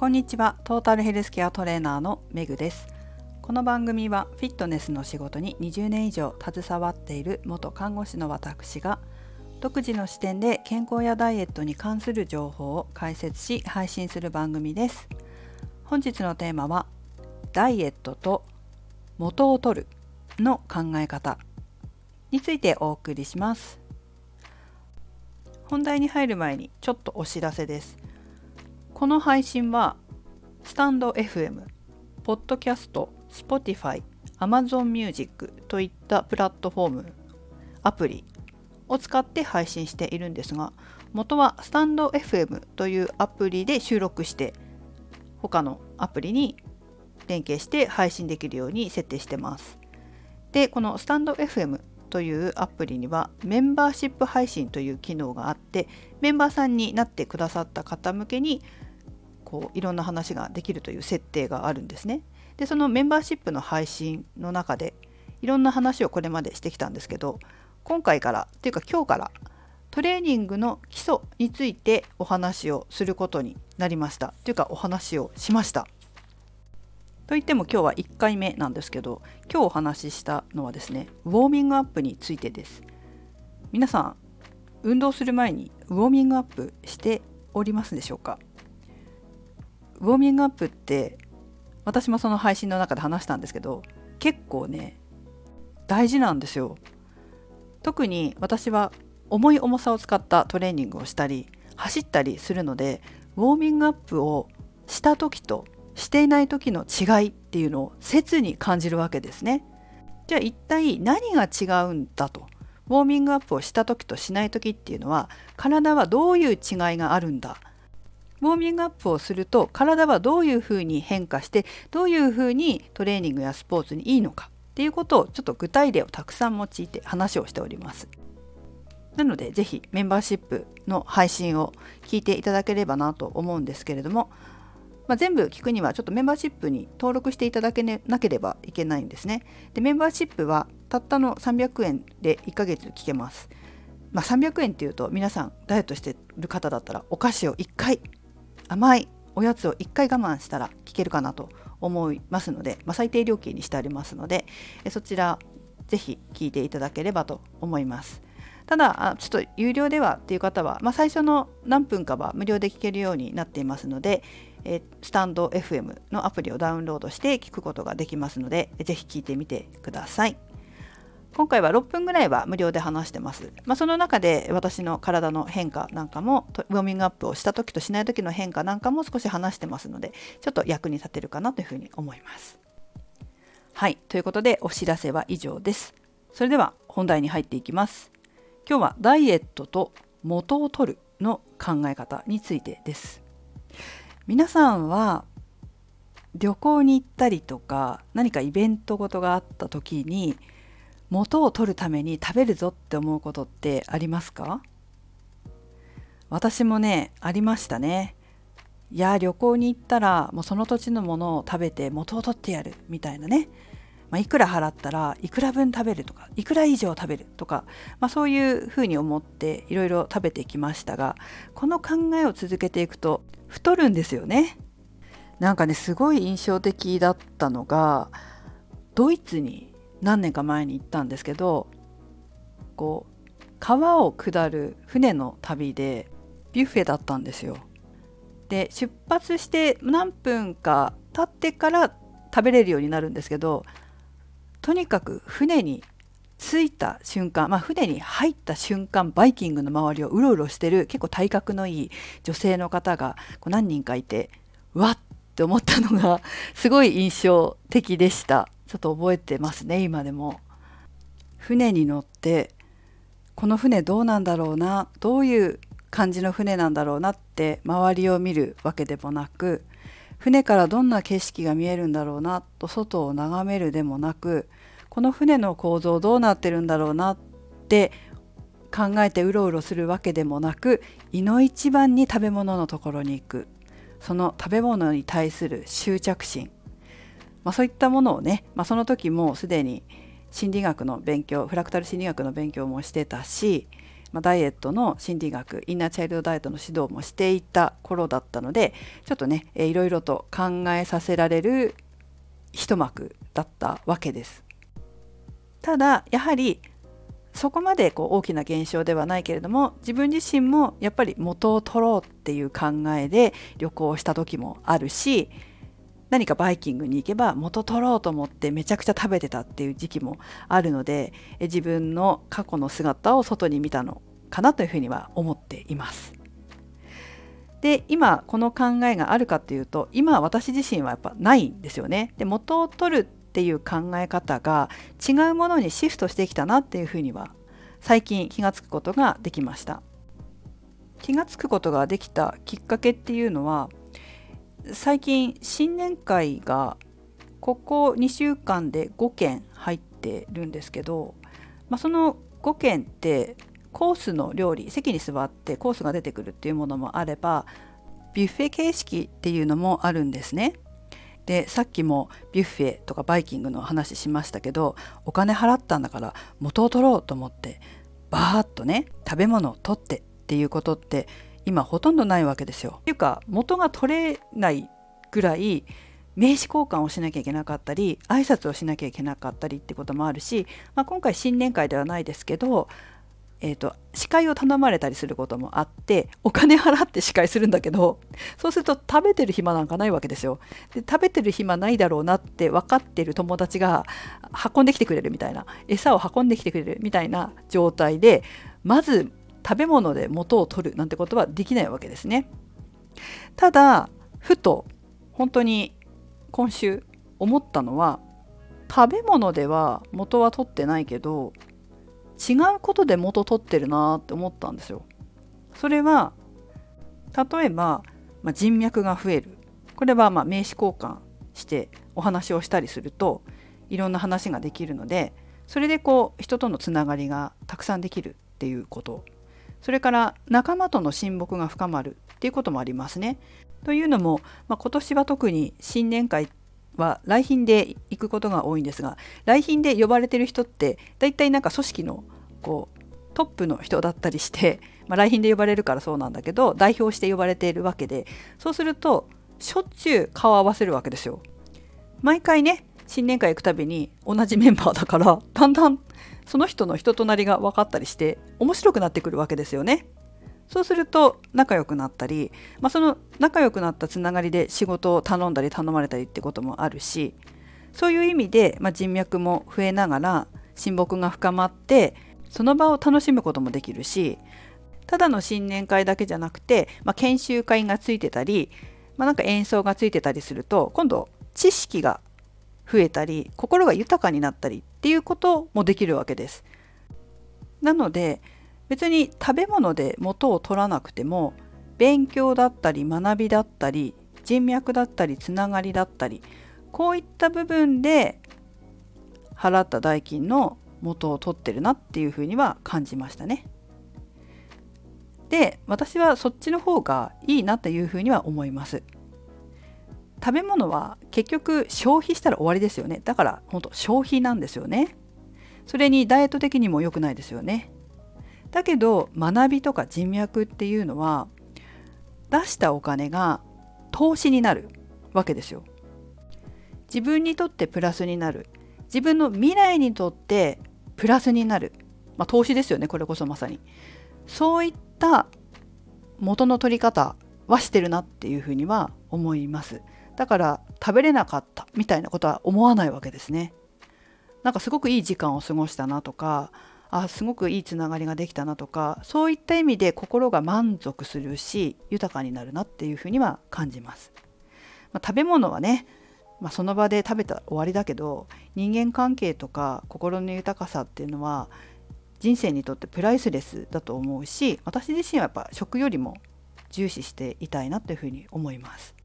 こんにちは。トータルヘルスケアトレーナーのメグです。この番組はフィットネスの仕事に20年以上携わっている元看護師の私が独自の視点で健康やダイエットに関する情報を解説し配信する番組です。本日のテーマはダイエットと元を取るの考え方についてお送りします。本題に入る前にちょっとお知らせです。この配信はスタンド FM、ポッドキャスト、Spotify、Amazon Music といったプラットフォーム、アプリを使って配信しているんですが元はスタンド FM というアプリで収録して他のアプリに連携して配信できるように設定してます。でこのスタンド FM というアプリにはメンバーシップ配信という機能があってメンバーさんになってくださった方向けにこういろんな話ができるという設定があるんですね。でそのメンバーシップの配信の中でいろんな話をこれまでしてきたんですけど今回からっていうか今日からトレーニングの基礎についてお話をすることになりましたというかお話をしました。といっても今日は1回目なんですけど今日お話ししたのはですねウォーミングアップについてです皆さん運動する前にウォーミングアップしておりますでしょうか？ウォーミングアップって私もその配信の中で話したんですけど結構ね大事なんですよ。特に私は重い重さを使ったトレーニングをしたり走ったりするのでウォーミングアップをした時としていない時の違いっていうのを切に感じるわけですね。じゃあ一体何が違うんだとウォーミングアップをした時としない時っていうのは体はどういう違いがあるんだウォーミングアップをすると体はどういうふうに変化してどういうふうにトレーニングやスポーツにいいのかっていうことをちょっと具体例をたくさん用いて話をしております。なので是非メンバーシップの配信を聞いていただければなと思うんですけれども、まあ、全部聞くにはちょっとメンバーシップに登録していただけなければいけないんですね。でメンバーシップはたったの300円で1ヶ月聞けます。まあ、300円っていうと皆さんダイエットしてる方だったらお菓子を1回甘いおやつを1回我慢したら聞けるかなと思いますので、まあ、最低料金にしてありますのでそちらぜひ聞いていただければと思います。ただちょっと有料ではっていう方は、まあ、最初の何分かは無料で聞けるようになっていますので、えスタンド FM のアプリをダウンロードして聞くことができますのでぜひ聞いてみてください。今回は6分ぐらいは無料で話してます。まあ、その中で私の体の変化なんかもウォーミングアップをした時としない時の変化なんかも少し話してますのでちょっと役に立てるかなというふうに思います。はいということでお知らせは以上です。それでは本題に入っていきます。今日はダイエットと元を取るの考え方についてです。皆さんは旅行に行ったりとか何かイベントごとがあった時に元を取るために食べるぞって思うことってありますか？私もねありましたね。いや旅行に行ったらもうその土地のものを食べて元を取ってやるみたいなね、まあ、いくら払ったらいくら分食べるとかいくら以上食べるとか、まあ、そういうふうに思っていろいろ食べてきましたがこの考えを続けていくと太るんですよね。なんかねすごい印象的だったのがドイツに何年か前に行ったんですけどこう川を下る船の旅でビュッフェだったんですよ。で出発して何分か経ってから食べれるようになるんですけどとにかく船に着いた瞬間、まあ、船に入った瞬間バイキングの周りをうろうろしてる結構体格のいい女性の方がこう何人かいてわっって思ったのがすごい印象的でした。ちょっと覚えてますね今でも。船に乗ってこの船どうなんだろうなどういう感じの船なんだろうなって周りを見るわけでもなく船からどんな景色が見えるんだろうなと外を眺めるでもなくこの船の構造どうなってるんだろうなって考えてうろうろするわけでもなく胃の一番に食べ物のところに行くその食べ物に対する執着心まあ、そういったものをね、まあ、その時もすでに心理学の勉強フラクタル心理学の勉強もしてたしまあ、ダイエットの心理学インナーチャイルドダイエットの指導もしていた頃だったのでちょっとね、えいろいろと考えさせられる一幕だったわけです。ただやはりそこまでこう大きな現象ではないけれども自分自身もやっぱり元を取ろうっていう考えで旅行した時もあるし何かバイキングに行けば元取ろうと思ってめちゃくちゃ食べてたっていう時期もあるので自分の過去の姿を外に見たのかなというふうには思っています。で今この考えがあるかっていうと今私自身はやっぱないんですよね。で元を取るっていう考え方が違うものにシフトしてきたなっていうふうには最近気が付くことができました気が付くことができたきっかけっていうのは最近新年会がここ2週間で5件入ってるんですけど、まあ、その5件ってコースの料理席に座ってコースが出てくるっていうものもあればビュッフェ形式っていうのもあるんですね。でさっきもビュッフェとかバイキングの話しましたけどお金払ったんだから元を取ろうと思ってバーッとね食べ物を取ってっていうことって今ほとんどないわけですよ。っていうか元が取れないぐらい名刺交換をしなきゃいけなかったり挨拶をしなきゃいけなかったりってこともあるし、まあ、今回新年会ではないですけどえーと、司会を頼まれたりすることもあってお金払って司会するんだけどそうすると食べてる暇なんかないわけですよ。で食べてる暇ないだろうなって分かってる友達が運んできてくれるみたいな餌を運んできてくれるみたいな状態でまず食べ物で元を取るなんてことはできないわけですね。ただふと本当に今週思ったのは食べ物では元は取ってないけど違うことで元取ってるなって思ったんですよ。それは例えば、まあ、人脈が増えるこれはま名刺交換してお話をしたりするといろんな話ができるのでそれでこう人とのつながりがたくさんできるっていうことそれから仲間との親睦が深まるっていうこともありますね。というのも、まあ、今年は特に新年会は来賓で行くことが多いんですが来賓で呼ばれてる人って大体なんか組織のこうトップの人だったりして、まあ、来賓で呼ばれるからそうなんだけど代表して呼ばれているわけでそうするとしょっちゅう顔を合わせるわけですよ。毎回ね新年会行くたびに同じメンバーだからだんだんその人の人となりが分かったりして面白くなってくるわけですよね。そうすると仲良くなったり、まあ、その仲良くなったつながりで仕事を頼んだり頼まれたりってこともあるしそういう意味で、まあ、人脈も増えながら親睦が深まってその場を楽しむこともできるしただの新年会だけじゃなくて、まあ、研修会がついてたり、まあ、なんか演奏がついてたりすると今度知識が増えたり心が豊かになったりっていうこともできるわけです。なので別に食べ物で元を取らなくても勉強だったり学びだったり人脈だったりつながりだったりこういった部分で払った代金の元を取ってるなっていうふうには感じましたね。で私はそっちの方がいいなというふうには思います。食べ物は結局消費したら終わりですよねだから本当消費なんですよね。それにダイエット的にも良くないですよね。だけど学びとか人脈っていうのは出したお金が投資になるわけですよ。自分にとってプラスになる自分の未来にとってプラスになる、まあ、投資ですよねこれこそまさにそういった元の取り方はしてるなっていうふうには思いますだから食べれなかったみたいなことは思わないわけですねなんかすごくいい時間を過ごしたなとかあすごくいいつながりができたなとかそういった意味で心が満足するし豊かになるなっていうふうには感じます。まあ、食べ物はね、まあ、その場で食べたら終わりだけど人間関係とか心の豊かさっていうのは人生にとってプライスレスだと思うし私自身はやっぱ食よりも重視していたいなというふうに思います。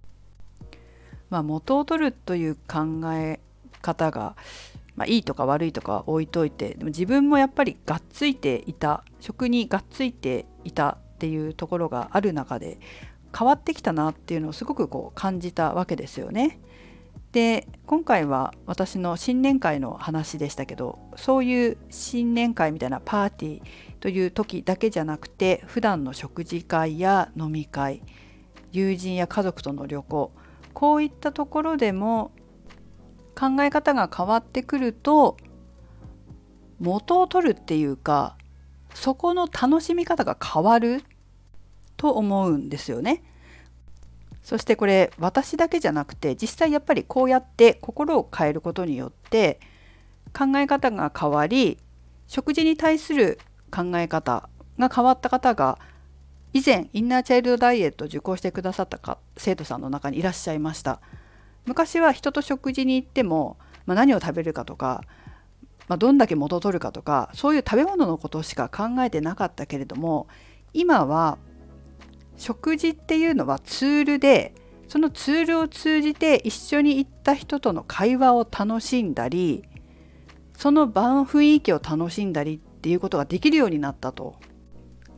まあ、元を取るという考え方がまあ、いいとか悪いとか置いといてでも自分もやっぱりがっついていた食にがっついていたっていうところがある中で変わってきたなっていうのをすごくこう感じたわけですよね。で今回は私の新年会の話でしたけどそういう新年会みたいなパーティーという時だけじゃなくて普段の食事会や飲み会友人や家族との旅行こういったところでも考え方が変わってくると元を取るっていうかそこの楽しみ方が変わると思うんですよね。そしてこれ私だけじゃなくて実際やっぱりこうやって心を変えることによって考え方が変わり食事に対する考え方が変わった方が以前インナーチャイルドダイエットを受講してくださったか生徒さんの中にいらっしゃいました。昔は人と食事に行っても、まあ、何を食べるかとか、まあ、どんだけ元を取るかとかそういう食べ物のことしか考えてなかったけれども今は食事っていうのはツールでそのツールを通じて一緒に行った人との会話を楽しんだりその場の雰囲気を楽しんだりっていうことができるようになったと。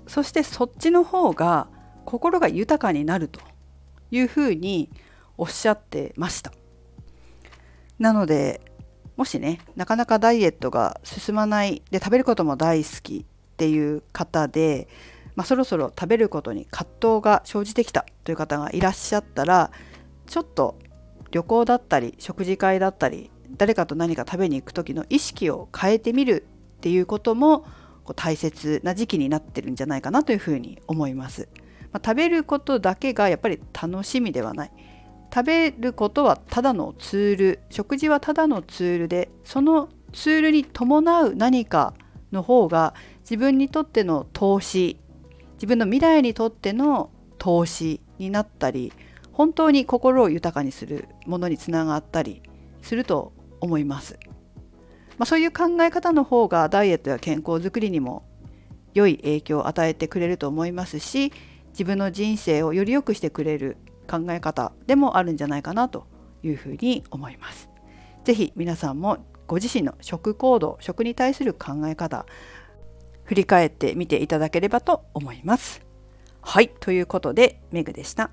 そしてそっちの方が心が豊かになるというふうにおっしゃってました。なのでもしねなかなかダイエットが進まないで食べることも大好きっていう方でまあ、そろそろ食べることに葛藤が生じてきたという方がいらっしゃったらちょっと旅行だったり食事会だったり誰かと何か食べに行く時の意識を変えてみるっていうこともこう大切な時期になってるんじゃないかなというふうに思います。まあ、食べることだけがやっぱり楽しみではない。食べることはただのツール食事はただのツールでそのツールに伴う何かの方が自分にとっての投資自分の未来にとっての投資になったり本当に心を豊かにするものにつながったりすると思います。まあ、そういう考え方の方がダイエットや健康づくりにも良い影響を与えてくれると思いますし自分の人生をより良くしてくれる考え方でもあるんじゃないかなというふうに思います。ぜひ皆さんもご自身の食行動食に対する考え方振り返ってみていただければと思います。はい、ということでメグでした。